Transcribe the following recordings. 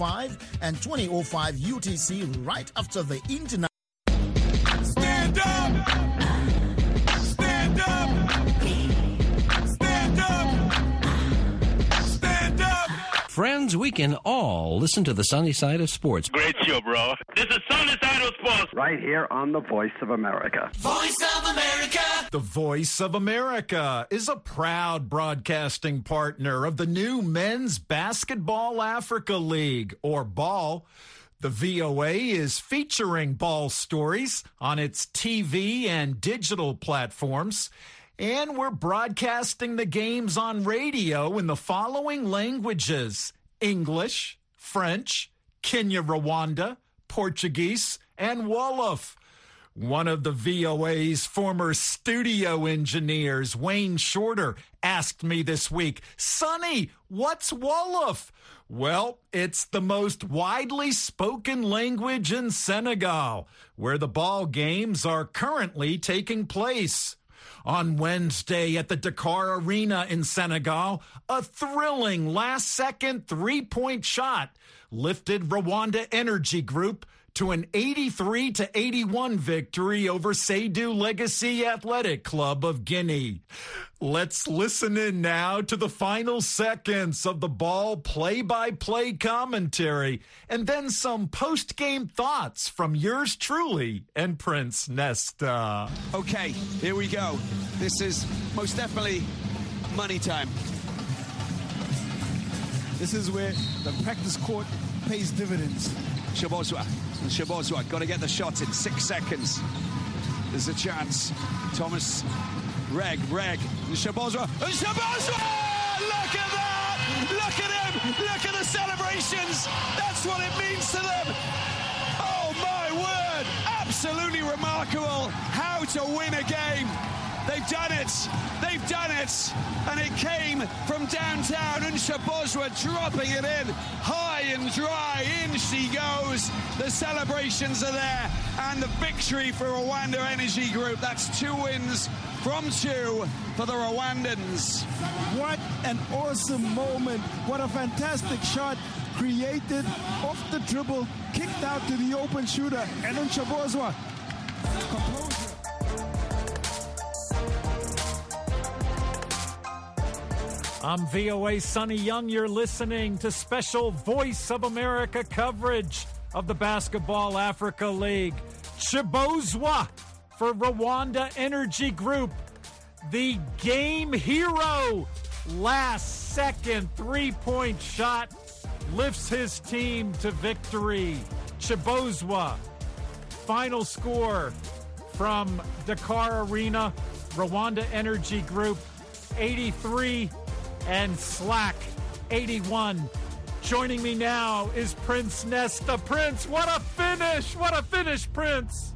1905 and 2005 UTC right after the international. Friends, we can all listen to the sunny side of sports. Great show, bro. This is Sonny Side of Sports. right here on the Voice of America. Voice of America! The Voice of America is a proud broadcasting partner of the new Men's Basketball Africa League, or BAL. The VOA is featuring ball stories on its TV and digital platforms. And we're broadcasting the games on radio in the following languages English, French, Kinyarwanda, Portuguese, and Wolof. One of the VOA's former studio engineers, Wayne Shorter, asked me this week, Sonny, what's Wolof? Well, it's the most widely spoken language in Senegal, where the ball games are currently taking place. On Wednesday at the Dakar Arena in Senegal, a thrilling last second three point shot lifted Rwanda Energy Group to an 83 to 81 victory over Seydou Legacy Athletic Club of Guinea. Let's listen in now to the final seconds of the ball play by play commentary and then some post game thoughts from yours truly and Prince Nesta. Okay, here we go. This is most definitely money time. This is where the practice court pays dividends. Nshobozwa. Nshobozwa, got to get the shot in six seconds. There's a chance. Thomas Reg, Reg, and Nshobozwa. And Nshobozwa! Look at that! Look at him! Look at the celebrations! That's what it means to them! Oh my word! Absolutely remarkable how to win a game. They've done it. They've done it. And it came from downtown and Nshobozwa dropping it in high and dry. In she goes. The celebrations are there. And the victory for Rwanda Energy Group. That's two wins from two for the Rwandans. What an awesome moment. What a fantastic shot created off the dribble, kicked out to the open shooter. And then Nshobozwa. Composure. I'm VOA Sonny Young. You're listening to special Voice of America coverage of the Basketball Africa League. Nshobozwa for Rwanda Energy Group, the game hero. Last second three point shot lifts his team to victory. Nshobozwa. Final score from Dakar Arena, Rwanda Energy Group 83 and SLAC 81. Joining me now is Prince Nesta. Prince, what a finish! What a finish, Prince!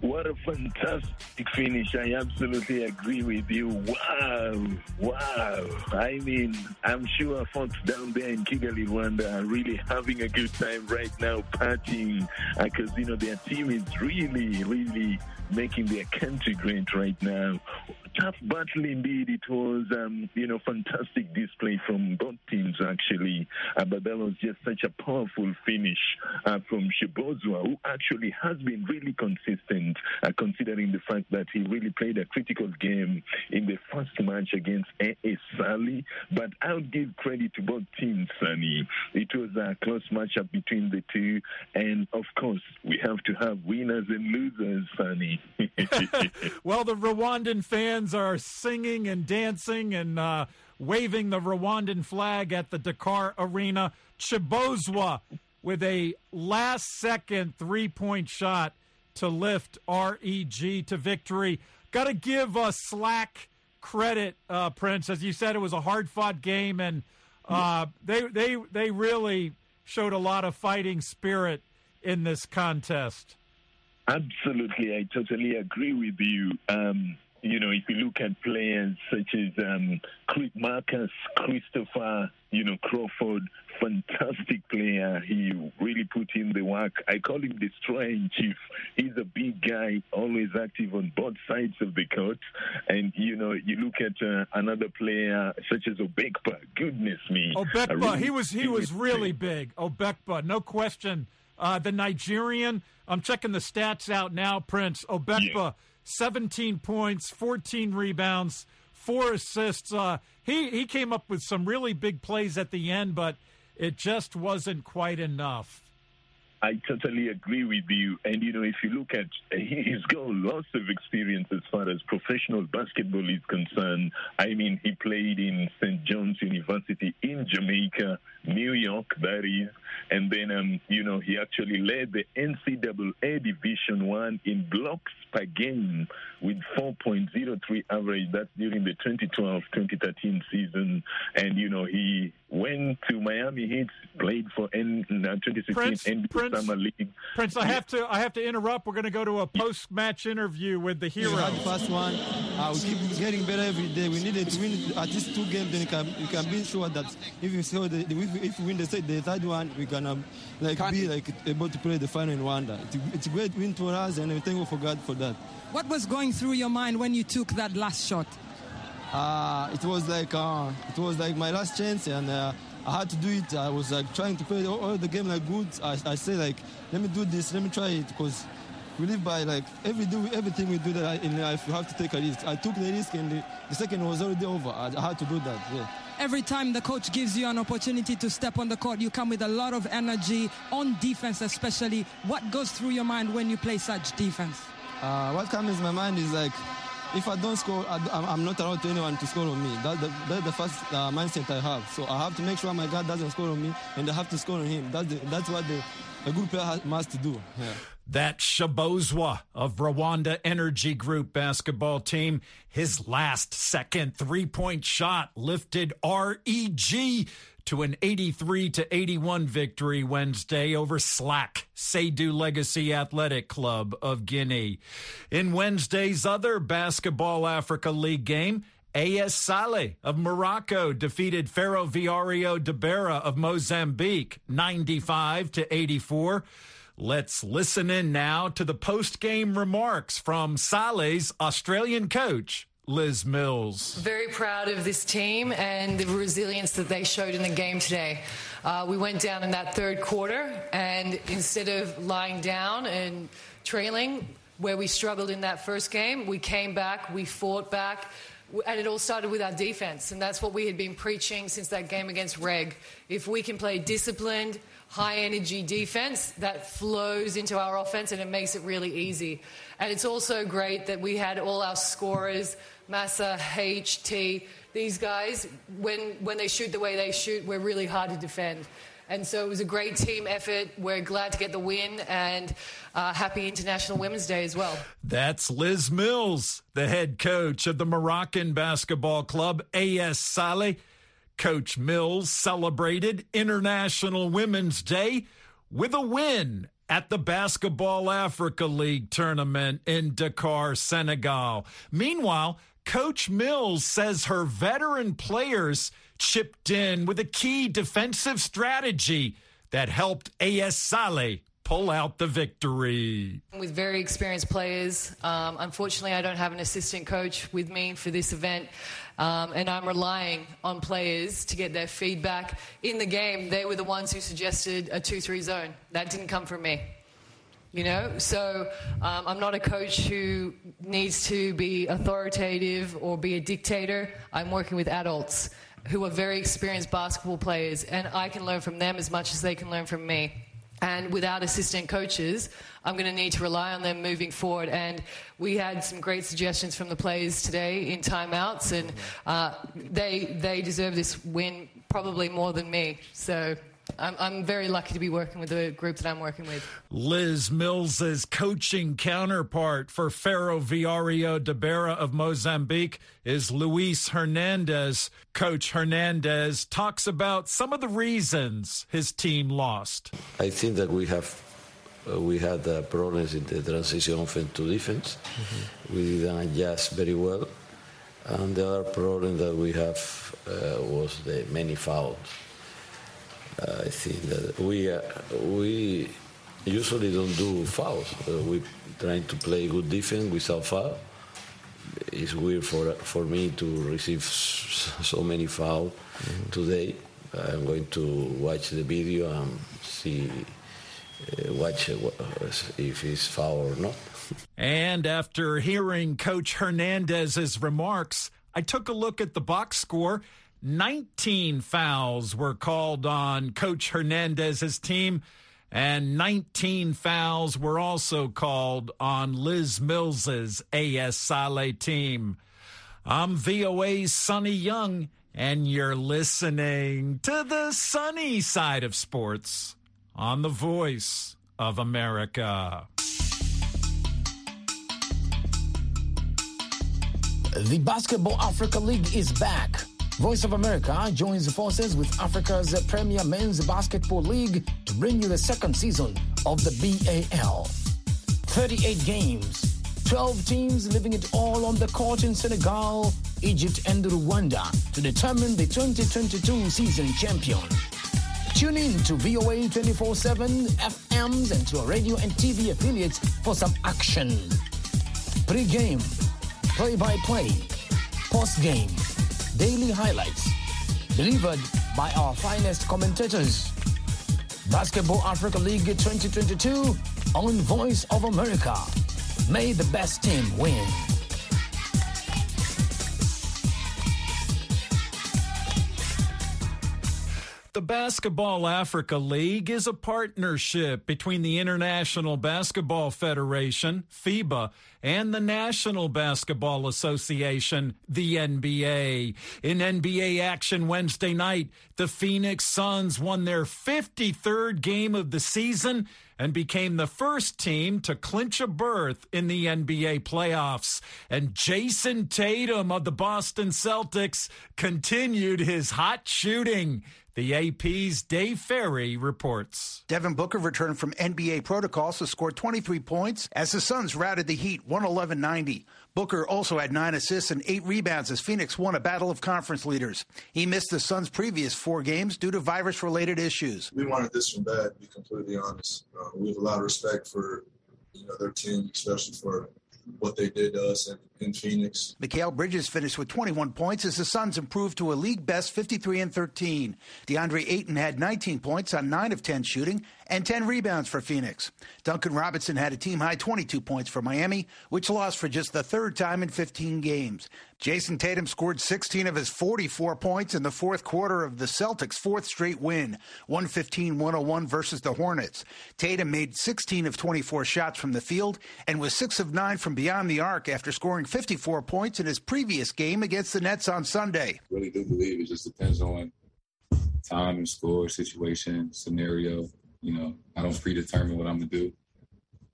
What a fantastic finish. I absolutely agree with you. Wow. Wow. I mean, I'm sure folks down there in Kigali, Rwanda are really having a good time right now, partying, because, you know, their team is really, really making their country great right now. Tough battle indeed. It was, um, you know, fantastic display from both teams, actually. Uh, but that was just such a powerful finish uh, from Nshobozwa, who actually has been really consistent, uh, considering the fact that he really played a critical game in the first match against AS Sale. But I'll give credit to both teams, Sonny. It was a close matchup between the two. And, of course, we have to have winners and losers, Sonny. Well, the Rwandan fans are singing and dancing and uh, waving the Rwandan flag at the Dakar Arena. Nshobozwa with a last second three point shot to lift REG to victory. Got to give uh, SLAC credit, uh, Prince. As you said, it was a hard fought game, and uh, they, they, they really showed a lot of fighting spirit in this contest. Absolutely, I totally agree with you. Um, you know, if you look at players such as um, Chris- Marcus Christopher, you know, Crawford, fantastic player. He really put in the work. I call him destroyer in chief. He's a big guy, always active on both sides of the court. And, you know, you look at uh, another player such as Obekpa. Goodness me. I Obekpa, really he was he was really big. Obekpa, no question. Uh, the Nigerian, I'm checking the stats out now. Prince Obekpa, Yeah. 17 points, 14 rebounds, four assists. Uh, he he came up with some really big plays at the end, but it just wasn't quite enough. I totally agree with you. And, you know, if you look at, he's got lots of experience as far as professional basketball is concerned. I mean, he played in St. John's University in Jamaica, New York, that is. And then, um, you know, he actually led the NCAA Division One in blocks per game with 4.03 average. That's during the 2012-2013 season. And, you know, he went to Miami Heat, played for N- uh, 2016 Prince, NBA Prince, Summer League. Prince, I have to I have to interrupt. We're going to go to a post match interview with the We hero. had the first one. Uh, we keep getting better every day. We needed to win at least two games. Then you can you can be sure that if you so the, if, if we win the, se- the third one, we can um, like be like able to play the final in Rwanda. It's, a- it's a great win for us, and we thank you for God for that. What was going through your mind when you took that last shot? Uh, it was like uh, it was like my last chance, and uh, I had to do it. I was like trying to play all, all the game like good. I, I say like, let me do this, let me try it, because we live by like every do everything we do that in life. You have to take a risk. I took the risk, and the, the second was already over. I, I had to do that. Yeah. Every time the coach gives you an opportunity to step on the court, you come with a lot of energy on defense, especially. What goes through your mind when you play such defense? Uh, what comes in my mind is like, if I don't score, I, I'm- I'm not allowed to anyone to score on me. That's the, that's the first uh, mindset I have. So I have to make sure my guard doesn't score on me, and I have to score on him. That's the, that's what the, a good player has, must do. Yeah. That Nshobozwa of Rwanda Energy Group basketball team, his last second three point shot lifted REG to an 83 to 81 victory Wednesday over SLAC, Seydou Legacy Athletic Club of Guinea. In Wednesday's other Basketball Africa League game, AS Sale of Morocco defeated Ferroviario da Beira of Mozambique 95 to 84. Let's listen in now to the post game remarks from Sale's Australian coach, Liz Mills. Very proud of this team and the resilience that they showed in the game today. Uh, we went down in that third quarter, and instead of lying down and trailing, where we struggled in that first game, we came back, we fought back. And it all started with our defense, and that's what we had been preaching since that game against Reg. If we can play disciplined, high energy defense, that flows into our offense and it makes it really easy. And it's also great that we had all our scorers, Massa, H, T, these guys, when, when they shoot the way they shoot, we're really hard to defend. And so it was a great team effort. We're glad to get the win and uh, happy International Women's Day as well. That's Liz Mills, the head coach of the Moroccan basketball club AS Sale. Coach Mills celebrated International Women's Day with a win at the Basketball Africa League tournament in Dakar, Senegal. Meanwhile, Coach Mills says her veteran players chipped in with a key defensive strategy that helped AS Sale pull out the victory. with very experienced players. Um, unfortunately, I don't have an assistant coach with me for this event, um, and I'm relying on players to get their feedback in the game. They were the ones who suggested a 2 3 zone. That didn't come from me. You know, so um, I'm not a coach who needs to be authoritative or be a dictator. I'm working with adults who are very experienced basketball players, and I can learn from them as much as they can learn from me. And without assistant coaches, I'm going to need to rely on them moving forward. And we had some great suggestions from the players today in timeouts, and uh, they they deserve this win probably more than me. So I'm, I'm very lucky to be working with the group that I'm working with. Liz Mills's coaching counterpart for Ferroviario da Beira of Mozambique is Luis Hernandez. Coach Hernandez talks about some of the reasons his team lost. I think that we have uh, we had uh, problems in the transition offense to defense. We didn't adjust very well, and the other problem that we have uh, was the many fouls. I think that we uh, we usually don't do fouls. Uh, we trying to play good defense without foul. It's weird for for me to receive so many fouls mm-hmm. today. I'm going to watch the video and see uh, watch uh, if it's foul or not. And after hearing Coach Hernandez's remarks, I took a look at the box score. 19 fouls were called on Coach Hernandez's team, and 19 fouls were also called on Liz Mills's AS Sale team. I'm VOA's Sonny Young, and you're listening to the sunny side of sports on the voice of America. The Basketball Africa League is back. Voice of America joins forces with Africa's premier men's basketball league to bring you the second season of the BAL. 38 games, 12 teams living it all on the court in Senegal, Egypt, and Rwanda to determine the 2022 season champion. Tune in to VOA 24 7 FMs and to our radio and TV affiliates for some action. Pre game play by play, post game, daily highlights, delivered by our finest commentators. Basketball Africa League 2022 on Voice of America. May the best team win. The Basketball Africa League is a partnership between the International Basketball Federation, FIBA, and the National Basketball Association, the NBA. In NBA action Wednesday night, the Phoenix Suns won their 53rd game of the season and became the first team to clinch a berth in the NBA playoffs. And Jayson Tatum of the Boston Celtics continued his hot shooting. The AP's Dave Ferry reports. Devin Booker returned from NBA protocols to score 23 points as the Suns routed the Heat 111 90. Booker also had nine assists and eight rebounds as Phoenix won a battle of conference leaders. He missed the Suns' previous four games due to virus related issues. We wanted this one bad, to be completely honest. Uh, we have a lot of respect for you know, their team, especially for what they did to us in, in Phoenix. Mikal Bridges finished with 21 points as the Suns improved to a league best 53 and 13. DeAndre Ayton had 19 points on 9 of 10 shooting and 10 rebounds for Phoenix. Duncan Robinson had a team high 22 points for Miami, which lost for just the third time in 15 games. Jayson Tatum scored 16 of his 44 points in the fourth quarter of the Celtics' fourth straight win, 115 101 versus the Hornets. Tatum made 16 of 24 shots from the field and was 6 of 9 from beyond the arc after scoring 54 points in his previous game against the Nets on Sunday. I really do believe it just depends on time and score, situation, scenario. You know, I don't predetermine what I'm gonna do.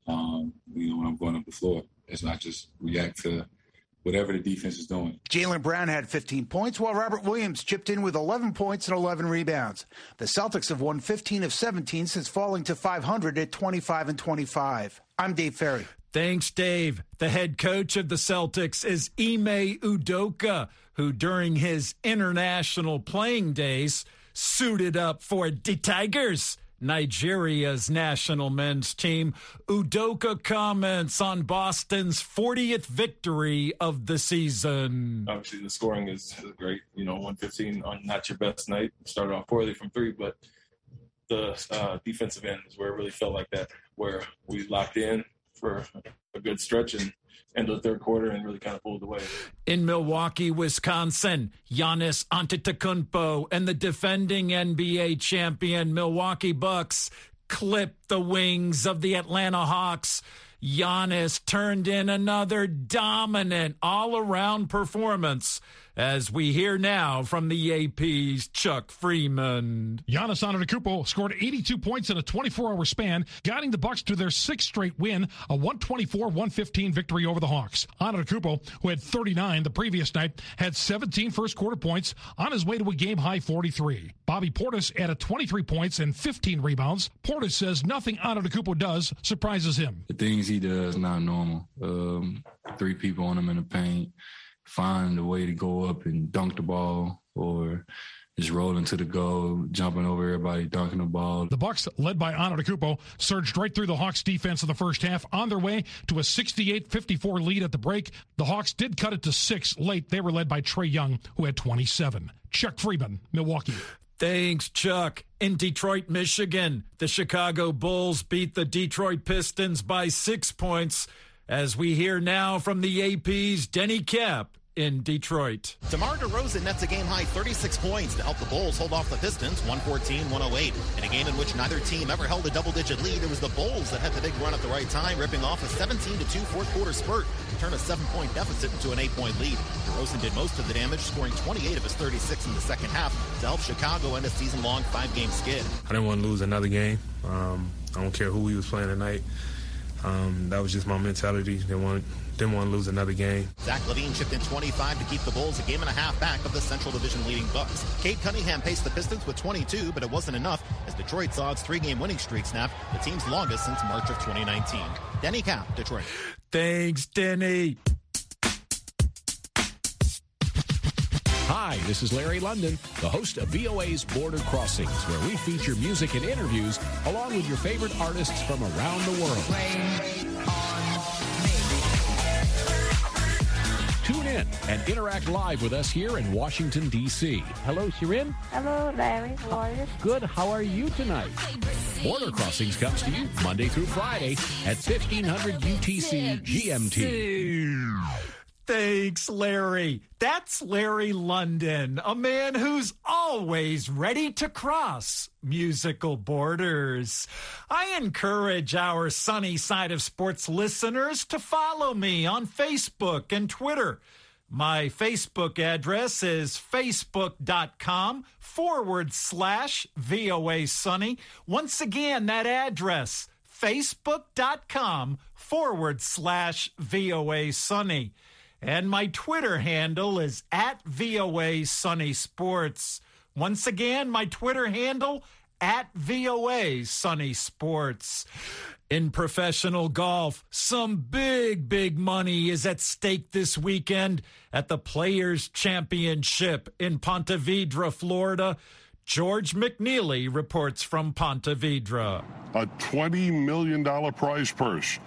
Um, you know, when I'm going up the floor, it's not just react to whatever the defense is doing. Jaylen Brown had 15 points, while Robert Williams chipped in with 11 points and 11 rebounds. The Celtics have won 15 of 17 since falling to 500 at 25 and 25. I'm Dave Ferry. Thanks, Dave. The head coach of the Celtics is Ime Udoka, who during his international playing days suited up for the Tigers. Nigeria's national men's team. Udoka comments on Boston's 40th victory of the season. Obviously, the scoring is great. You know, 115 on not your best night. Started off poorly from three, but the uh, defensive end is where it really felt like that, where we locked in for a good stretch and end of the third quarter and really kind of pulled away. In Milwaukee, Wisconsin, Giannis Antetokounmpo and the defending NBA champion Milwaukee Bucks clipped the wings of the Atlanta Hawks. Giannis turned in another dominant all-around performance as we hear now from the AP's Chuck Freeman. Giannis Antetokounmpo scored 82 points in a 24-hour span, guiding the Bucks to their sixth straight win, a 124-115 victory over the Hawks. Antetokounmpo, who had 39 the previous night, had 17 first-quarter points on his way to a game-high 43. Bobby Portis added 23 points and 15 rebounds. Portis says nothing Antetokounmpo does surprises him. The things he does not normal. Um, three people on him in the paint find a way to go up and dunk the ball or just rolling to the goal, jumping over everybody, dunking the ball. The Bucks, led by Antetokounmpo, surged right through the Hawks defense in the first half, on their way to a 68-54 lead at the break. The Hawks did cut it to six late. They were led by Trae Young, who had 27. Chuck Freeman, Milwaukee. Thanks, Chuck. In Detroit, Michigan, the Chicago Bulls beat the Detroit Pistons by six points. As we hear now from the AP's Denny Cap in Detroit. DeMar DeRozan nets a game high 36 points to help the Bulls hold off the Pistons 114 108. In a game in which neither team ever held a double digit lead, it was the Bulls that had the big run at the right time, ripping off a 17 2 fourth quarter spurt to turn a seven point deficit into an eight point lead. DeRozan did most of the damage, scoring 28 of his 36 in the second half to help Chicago end a season long five game skid. I didn't want to lose another game. Um, I don't care who we was playing tonight. Um, that was just my mentality. Didn't want didn't want to lose another game. Zach LaVine chipped in 25 to keep the Bulls a game and a half back of the Central Division leading Bucks. Cade Cunningham paced the Pistons with 22, but it wasn't enough as Detroit saw its three-game winning streak snap, the team's longest since March of 2019. Denny Cap, Detroit. Thanks, Denny. Hi, this is Larry London, the host of VOA's Border Crossings, where we feature music and interviews along with your favorite artists from around the world. Tune in and interact live with us here in Washington, D.C. Hello, Shirin. Hello, Larry. How are you? Good. How are you tonight? Border Crossings comes to you Monday through Friday at 1500 UTC GMT. Thanks, Larry. That's Larry London, a man who's always ready to cross musical borders. I encourage our sunny side of sports listeners to follow me on Facebook and Twitter. My Facebook address is facebook.com forward slash VOA Sunny. Once again, that address, facebook.com forward slash VOA Sunny. And my Twitter handle is at VOA Sunny Sports. Once again, my Twitter handle at VOA Sunny Sports. In professional golf, some big, big money is at stake this weekend at the Players Championship in Ponte Vedra, Florida. George McNeely reports from Ponte Vedra. A $20 million prize purse.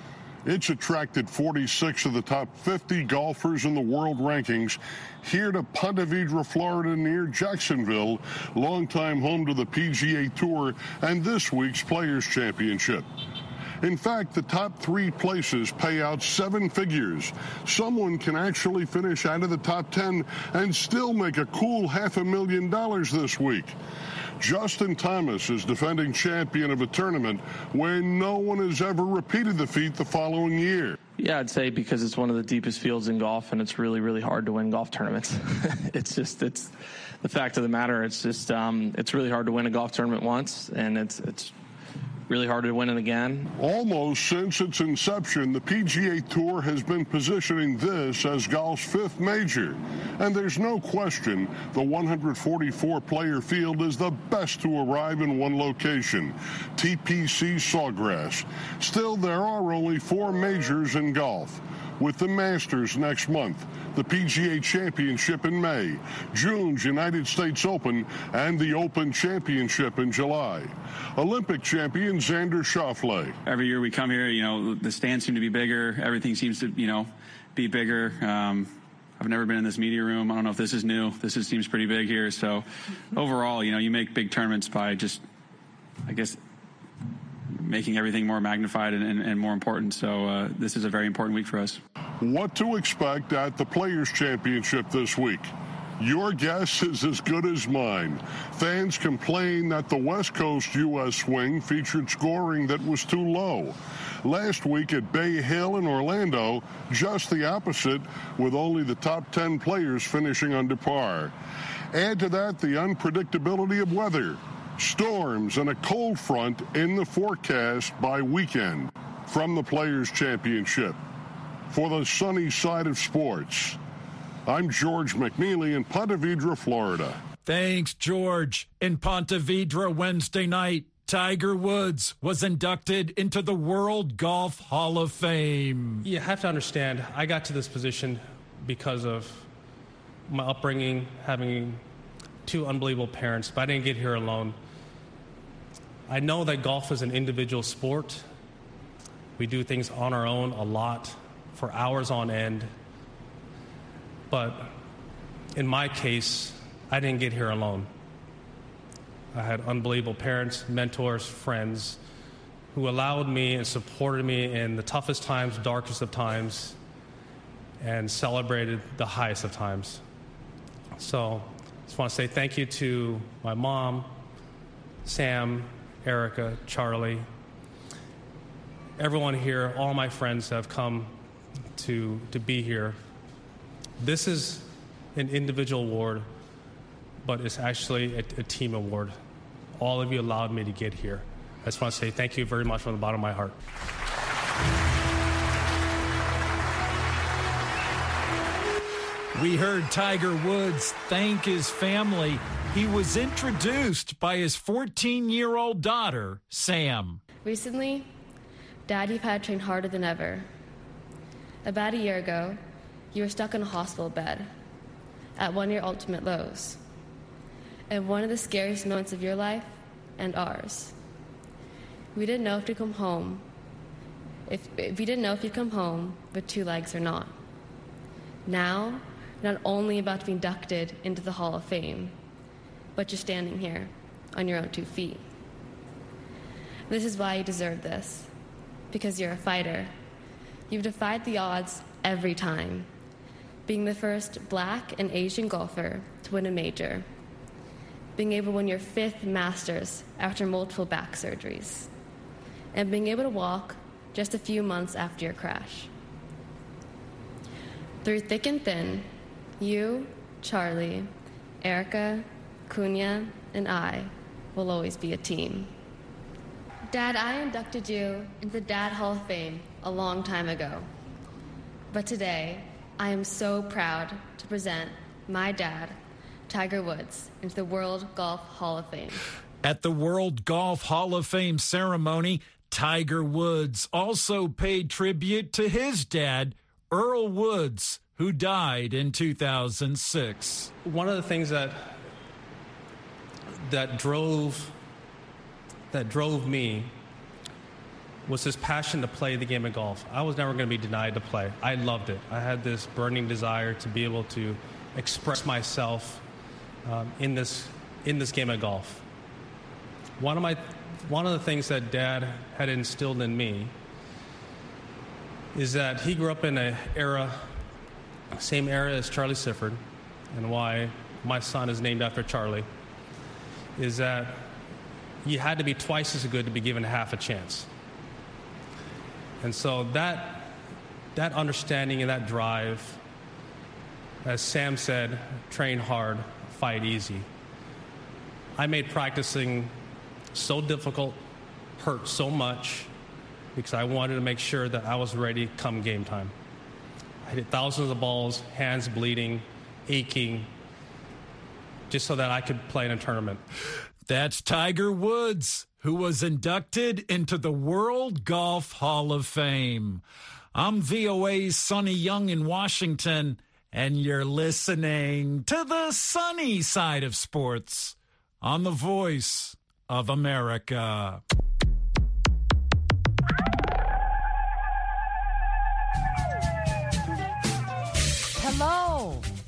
It's attracted 46 of the top 50 golfers in the world rankings here to Ponte Vedra, Florida, near Jacksonville, longtime home to the PGA Tour and this week's Players Championship. In fact, the top three places pay out seven figures. Someone can actually finish out of the top 10 and still make a cool half a million dollars this week. Justin Thomas is defending champion of a tournament where no one has ever repeated the feat the following year. Yeah, I'd say because it's one of the deepest fields in golf, and it's really, really hard to win golf tournaments. it's just, it's the fact of the matter. It's just, um, it's really hard to win a golf tournament once, and it's, it's really hard to win it again. Almost since its inception, the PGA Tour has been positioning this as golf's fifth major. And there's no question the 144 player field is the best to arrive in one location TPC Sawgrass. Still, there are only four majors in golf with the Masters next month, the PGA Championship in May, June's United States Open, and the Open Championship in July. Olympic champion Xander Schauffele. Every year we come here, you know, the stands seem to be bigger. Everything seems to, you know, be bigger. Um, I've never been in this media room. I don't know if this is new. This is, seems pretty big here. So overall, you know, you make big tournaments by just, I guess, making everything more magnified and, and, and more important. So uh, this is a very important week for us. What to expect at the Players Championship this week? Your guess is as good as mine. Fans complain that the West Coast U.S. swing featured scoring that was too low. Last week at Bay Hill in Orlando, just the opposite, with only the top 10 players finishing under par. Add to that the unpredictability of weather, storms, and a cold front in the forecast by weekend. From the Players Championship, for the sunny side of sports, I'm George McNeely in Ponte Vedra, Florida. Thanks, George. In Ponte Vedra Wednesday night, Tiger Woods was inducted into the World Golf Hall of Fame. You have to understand, I got to this position because of my upbringing, having two unbelievable parents, but I didn't get here alone. I know that golf is an individual sport. We do things on our own a lot for hours on end. But in my case, I didn't get here alone. I had unbelievable parents, mentors, friends who allowed me and supported me in the toughest times, darkest of times, and celebrated the highest of times. So just want to say thank you to my mom, Sam, Erica, Charlie, everyone here, all my friends have come to, to be here. This is an individual award, but it's actually a, a team award. All of you allowed me to get here. I just want to say thank you very much from the bottom of my heart. We heard Tiger Woods thank his family. He was introduced by his 14 year old daughter, Sam. Recently, Dad, you've had to train harder than ever. About a year ago, you were stuck in a hospital bed at one of your ultimate lows. And one of the scariest moments of your life and ours. We didn't know if you'd come home. If, if we didn't know if you'd come home with two legs or not. Now, not only about to be inducted into the Hall of Fame, but you're standing here on your own two feet. This is why you deserve this. Because you're a fighter. You've defied the odds every time, being the first black and Asian golfer to win a major, being able to win your fifth Masters after multiple back surgeries, and being able to walk just a few months after your crash. Through thick and thin, you, Charlie, Erica, Cunha, and I will always be a team. Dad, I inducted you into the Dad Hall of Fame a long time ago. But today, I am so proud to present my dad, Tiger Woods, into the World Golf Hall of Fame. At the World Golf Hall of Fame ceremony, Tiger Woods also paid tribute to his dad, Earl Woods, who died in 2006. One of the things that that drove that drove me was his passion to play the game of golf. I was never going to be denied to play. I loved it. I had this burning desire to be able to express myself um, in this in this game of golf. One of my one of the things that Dad had instilled in me is that he grew up in an era, same era as Charlie Sifford, and why my son is named after Charlie, is that you had to be twice as good to be given half a chance. And so that, that understanding and that drive, as Sam said, train hard, fight easy. I made practicing so difficult, hurt so much, because I wanted to make sure that I was ready come game time. I hit thousands of balls, hands bleeding, aching, just so that I could play in a tournament. That's Tiger Woods, who was inducted into the World Golf Hall of Fame. I'm VOA's Sonny Young in Washington, and you're listening to the sunny side of sports on the voice of America.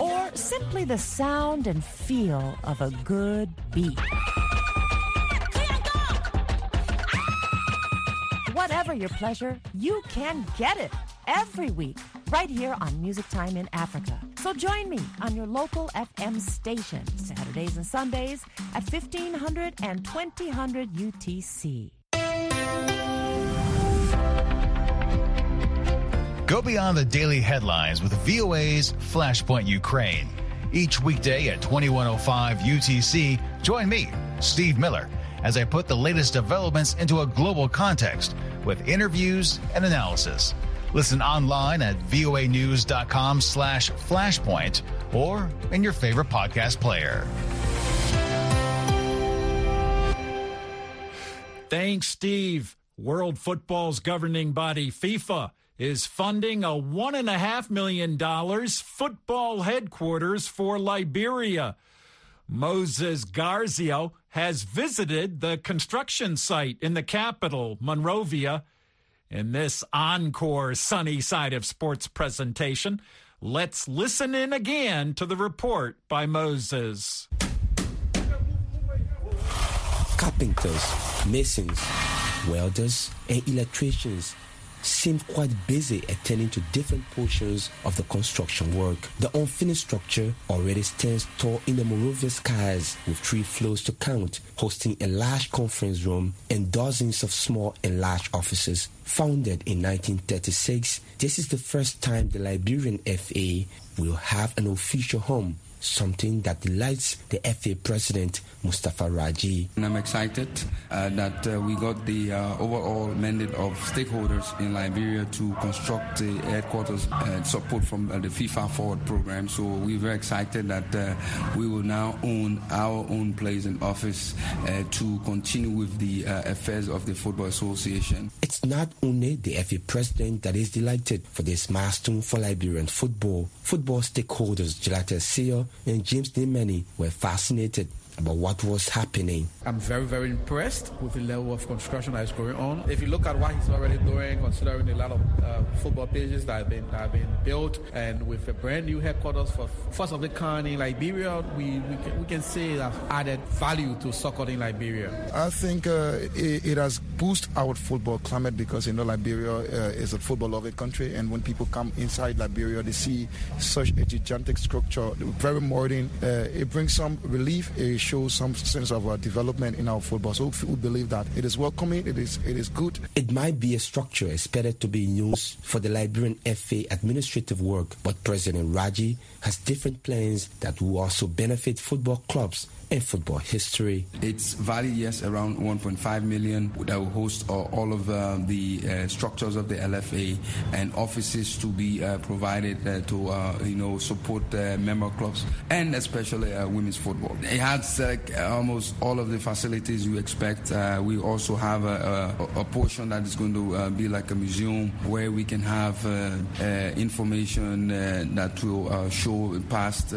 Or simply the sound and feel of a good beat. Whatever your pleasure, you can get it every week right here on Music Time in Africa. So join me on your local FM station Saturdays and Sundays at 1500 and 2000 UTC. Go beyond the daily headlines with VOA's Flashpoint Ukraine. Each weekday at 2105 UTC, join me, Steve Miller, as I put the latest developments into a global context with interviews and analysis. Listen online at voanews.com slash flashpoint or in your favorite podcast player. Thanks, Steve. World Football's governing body, FIFA, is funding a $1.5 million football headquarters for Liberia. Moses Garzeawu has visited the construction site in the capital, Monrovia. In this encore sunny side of sports presentation, let's listen in again to the report by Moses. Carpenters, masons, welders, and electricians seemed quite busy attending to different portions of the construction work. The unfinished structure already stands tall in the Monrovia skies with three floors to count, hosting a large conference room and dozens of small and large offices. Founded in 1936, this is the first time the Liberian FA will have an official home something that delights the FA president, Mustapha Raji. And I'm excited uh, that uh, we got the uh, overall mandate of stakeholders in Liberia to construct the headquarters uh, support from uh, the FIFA Forward program. So we're very excited that uh, we will now own our own place and office to continue with the affairs of the Football Association. It's not only the FA president that is delighted for this milestone for Liberian football. Football stakeholders, Seyo and James Dimani were fascinated about what was happening. I'm very, very impressed with the level of construction that is going on. If you look at what he's already doing, considering a lot of uh, football pitches that have been that have been built, and with a brand new headquarters for first of the kind in Liberia, we we can, we can say that added value to soccer in Liberia. I think uh, it, it, has boosted our football climate because you know Liberia uh, is a football-loving country, and when people come inside Liberia, they see such a gigantic structure, very modern. Uh, it brings some relief. It shows some sense of uh, development in our football. So we believe that it is welcoming, it is it is good. It might be a structure expected to be used for the Liberian FA administrative work, but President Raji has different plans that will also benefit football clubs in football history. It's valued, yes, around 1.5 million that will host uh, all of uh, the uh, structures of the LFA and offices to be uh, provided uh, to, uh, you know, support member clubs and especially women's football. It has almost all of the facilities you expect. we also have a, a, a, portion that is going to be like a museum where we can have information that will show past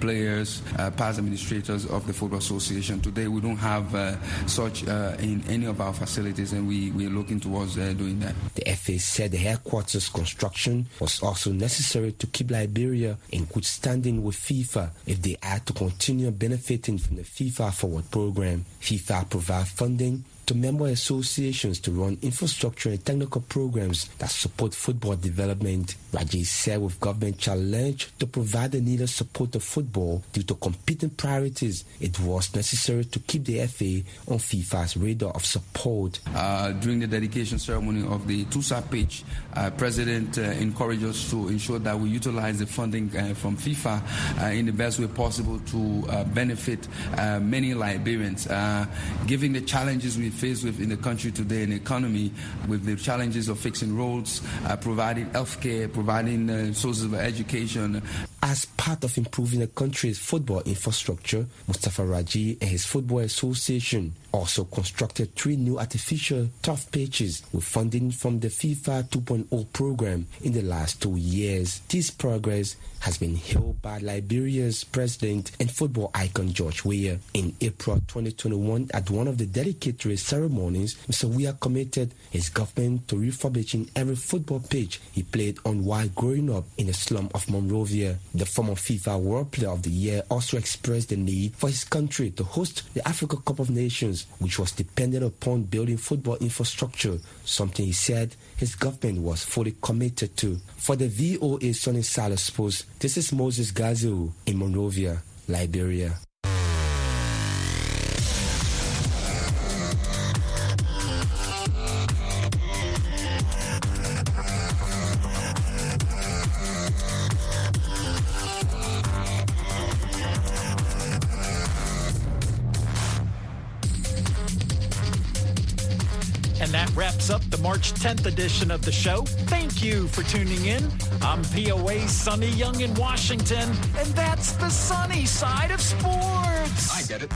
players, past administrators of the Football Association. Today, we don't have uh, such uh, in any of our facilities, and we, we're looking towards uh, doing that. The FA said the headquarters construction was also necessary to keep Liberia in good standing with FIFA if they are to continue benefiting from the FIFA Forward program. FIFA provide funding to member associations to run infrastructure and technical programs that support football development. Raji said with government challenge to provide the needed support to football due to competing priorities, it was necessary to keep the FA on FIFA's radar of support. Uh, during the dedication ceremony of the TUSA pitch, uh, President uh, encouraged us to ensure that we utilize the funding uh, from FIFA uh, in the best way possible to uh, benefit many Liberians. given the challenges we faced with in the country today in the economy, with the challenges of fixing roads, uh, providing healthcare, providing uh, sources of education. As part of improving the country's football infrastructure, Mustapha Raji and his Football Association also constructed three new artificial turf pitches with funding from the FIFA 2.0 program in the last two years. This progress has been hailed by Liberia's president and football icon George Weah. In April 2021, at one of the dedicatory ceremonies, Mr. Weah committed his government to refurbishing every football pitch he played on while growing up in the slum of Monrovia. The former FIFA World Player of the Year also expressed the need for his country to host the Africa Cup of Nations, which was dependent upon building football infrastructure, something he said his government was fully committed to. For the VOA Sonny Side of Sports, this is Moses Garzeawu in Monrovia, Liberia. 10th edition of the show. Thank you for tuning in. I'm VOA Sunny Young in Washington, and that's the sunny side of sports. I get it.